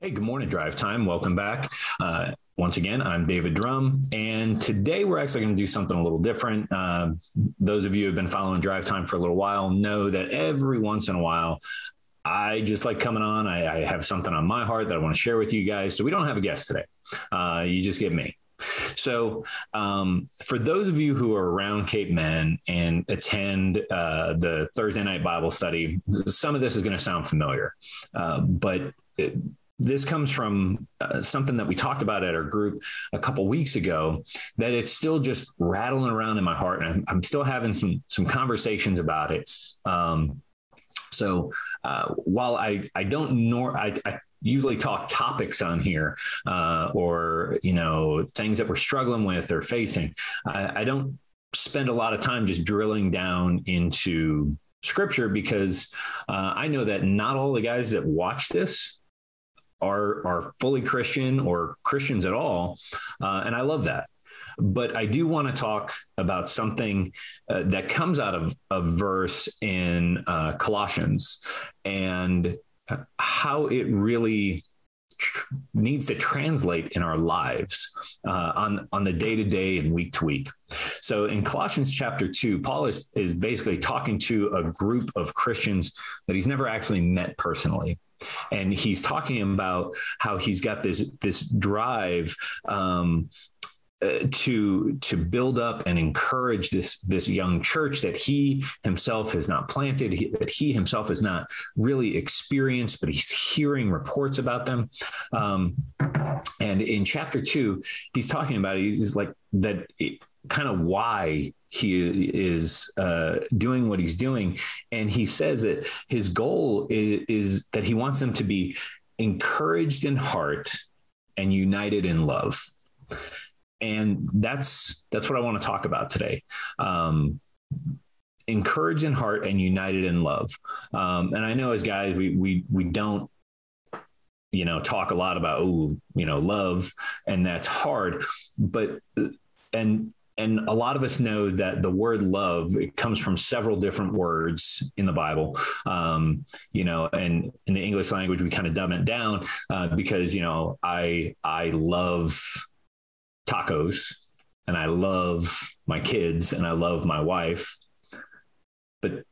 Hey, good morning, Drive Time. Welcome back. Uh, once again, I'm David Drum, and today we're actually going to do something a little different. Uh, those of you who have been following Drive Time for a little while know that every once in a while, I just like coming on. I, I have something on my heart that I want to share with you guys. So we don't have a guest today. Uh, you just get me. So, um, for those of you who are around Cape Men and attend uh, the Thursday night Bible study, some of this is going to sound familiar, uh, but it, this comes from uh, something that we talked about at our group a couple weeks ago that it's still just rattling around in my heart and I'm, I'm still having some some conversations about it. Um, so uh, while I I don't nor I, I usually talk topics on here uh, or you know things that we're struggling with or facing I, I don't spend a lot of time just drilling down into scripture because uh, I know that not all the guys that watch this are are fully Christian or Christians at all, uh, and I love that. But I do want to talk about something uh, that comes out of a verse in uh, Colossians and how it really tr- needs to translate in our lives uh, on on the day to day and week to week. So in Colossians chapter two, Paul is is basically talking to a group of Christians that he's never actually met personally and he's talking about how he's got this this drive um, uh, to to build up and encourage this this young church that he himself has not planted he, that he himself has not really experienced but he's hearing reports about them. Um, and in chapter two he's talking about he's like that it, kind of why he is uh, doing what he's doing. And he says that his goal is, is, that he wants them to be encouraged in heart and united in love. And that's that's what I want to talk about today. Um, encouraged in heart and united in love. Um, and I know as guys, we we we don't you know talk a lot about oh you know love and that's hard but and and a lot of us know that the word love comes from several different words in the Bible. Um, you know, and in the English language, we kind of dumb it down uh, because you know I I love tacos and I love my kids and I love my wife, but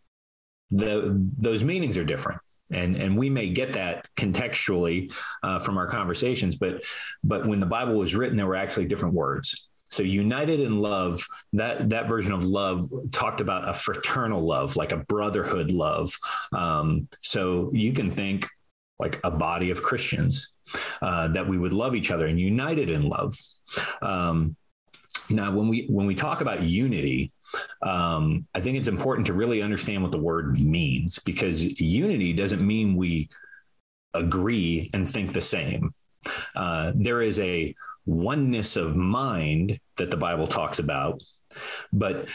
the those meanings are different. And and we may get that contextually uh, from our conversations but but when the bible was written there were actually different words so united in love, that that version of love talked about a fraternal love, like a brotherhood love. Um, so you can think like a body of Christians uh, that we would love each other and united in love. Um, now, when we when we talk about unity, um, I think it's important to really understand what the word means because unity doesn't mean we agree and think the same. Uh, there is a oneness of mind that the Bible talks about, but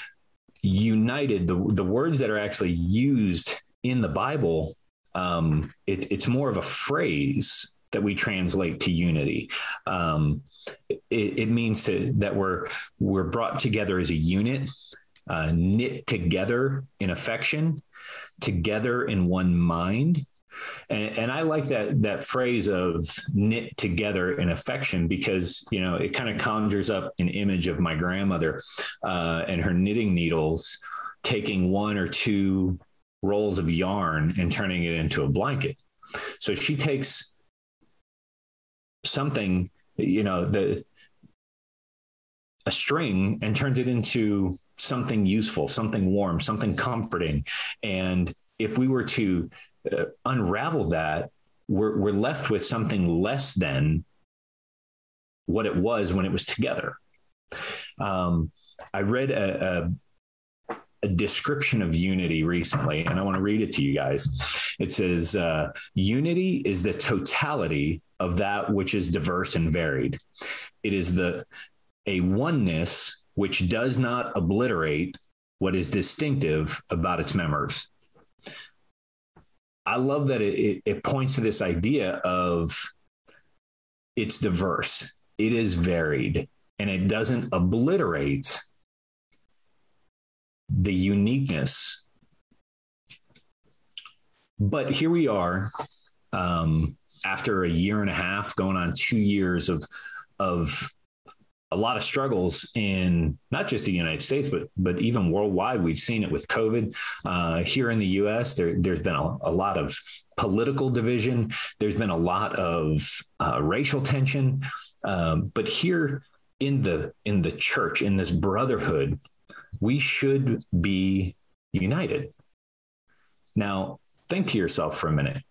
united, the, the words that are actually used in the Bible, um, it, it's more of a phrase that we translate to unity. Um, it, it, means to, that we're we're brought together as a unit, uh, knit together in affection, together in one mind, and, and I like that that phrase of knit together in affection because you know it kind of conjures up an image of my grandmother uh, and her knitting needles taking one or two rolls of yarn and turning it into a blanket. So she takes something, you know, the a string and turns it into something useful, something warm, something comforting. And if we were to uh, unravel that, we're, we're left with something less than what it was when it was together. Um, I read a, a, a, description of unity recently, and I want to read it to you guys. It says, uh, Unity is the totality of that which is diverse and varied. It is the a oneness which does not obliterate what is distinctive about its members. I love that it, it, it points to this idea of it's diverse, it is varied, and it doesn't obliterate the uniqueness. But here we are, um, after a year and a half, going on two years of of a lot of struggles in not just the United States, but but even worldwide. We've seen it with COVID uh, here in the U.S. There, has been a, a, lot of political division. There's been a lot of uh, racial tension, um, but here in the in the church, in this brotherhood, we should be united. Now, think to yourself for a minute: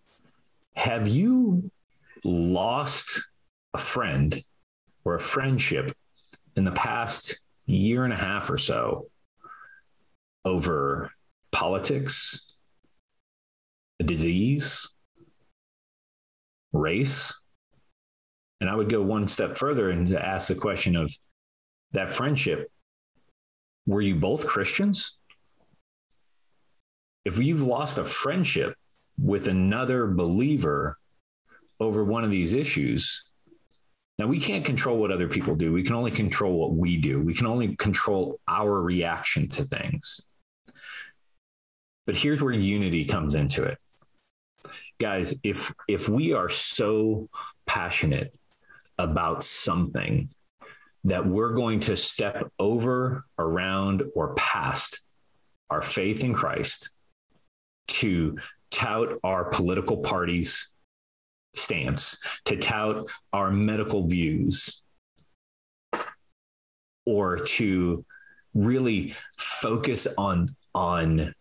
Have you lost a friend or a friendship in the past year and a half or so over politics, a disease, race. And I would go one step further and to ask the question of that friendship were you both Christians? If you've lost a friendship with another believer over one of these issues, now, we can't control what other people do. We can only control what we do. We can only control our reaction to things. But here's where unity comes into it. Guys, if if we are so passionate about something that we're going to step over, around, or past our faith in Christ to tout our political parties stance to tout our medical views or to really focus on on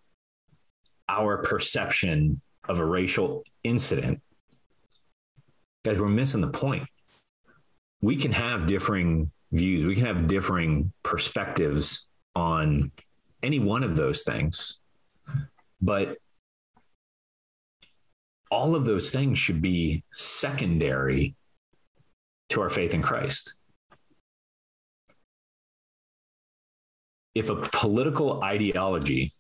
our perception of a racial incident. Guys we're missing the point. We can have differing views. We can have differing perspectives on any one of those things but all of those things should be secondary to our faith in Christ. If a political ideology,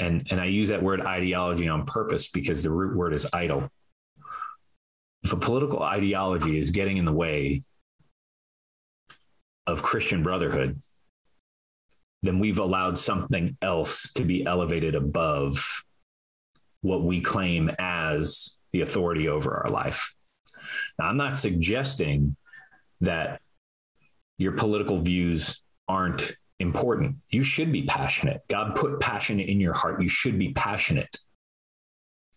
and, and I use that word ideology on purpose because the root word is idol. If a political ideology is getting in the way of Christian brotherhood, then we've allowed something else to be elevated above what we claim as the authority over our life. Now, I'm not suggesting that your political views aren't important. You should be passionate. God put passion in your heart. You should be passionate.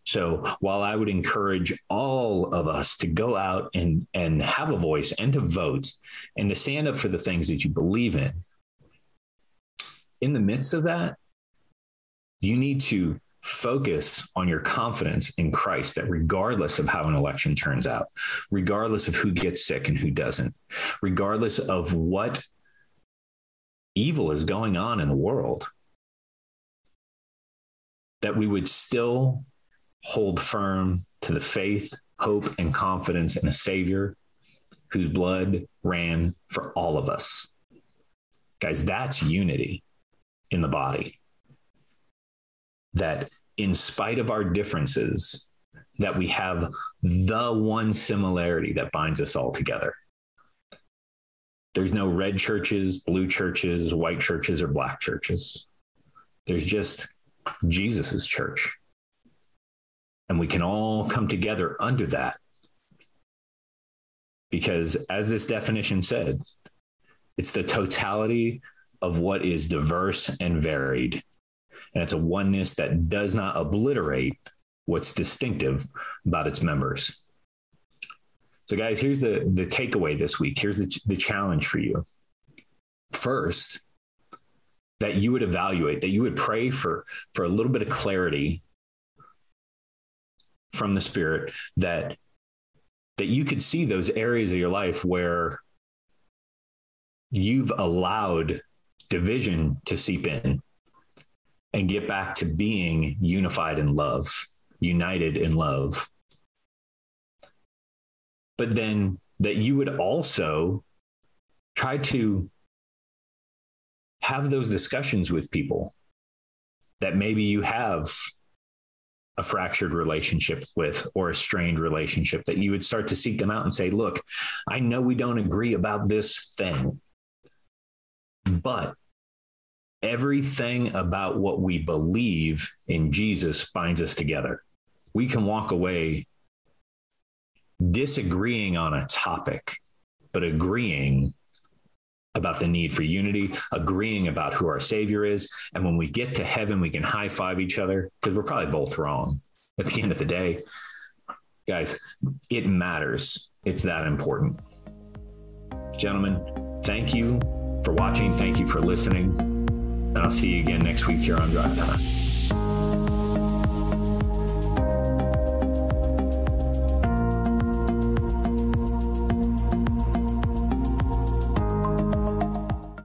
So while I would encourage all of us to go out and, and have a voice and to vote and to stand up for the things that you believe in, in the midst of that, you need to focus on your confidence in Christ that regardless of how an election turns out, regardless of who gets sick and who doesn't, regardless of what evil is going on in the world, that we would still hold firm to the faith, hope, and confidence in a Savior whose blood ran for all of us. Guys, that's unity in the body that in spite of our differences that we have the one similarity that binds us all together. There's no red churches blue churches white churches or black churches. There's just jesus's church. And we can all come together under that. Because as this definition said it's the totality of what is diverse and varied and it's a oneness that does not obliterate what's distinctive about its members. So, guys, here's the, the takeaway this week. Here's the, the challenge for you. First, that you would evaluate, that you would pray for, for a little bit of clarity from the Spirit that that you could see those areas of your life where you've allowed division to seep in and get back to being unified in love, united in love. But then that you would also try to have those discussions with people that maybe you have a fractured relationship with or a strained relationship that you would start to seek them out and say, look, I know we don't agree about this thing, but everything about what we believe in Jesus binds us together. We can walk away disagreeing on a topic, but agreeing about the need for unity, agreeing about who our Savior is. And when we get to heaven, we can high five each other because we're probably both wrong at the end of the day. Guys, it matters. It's that important. Gentlemen, thank you for watching. Thank you for listening. And I'll see you again next week here on Drive Time.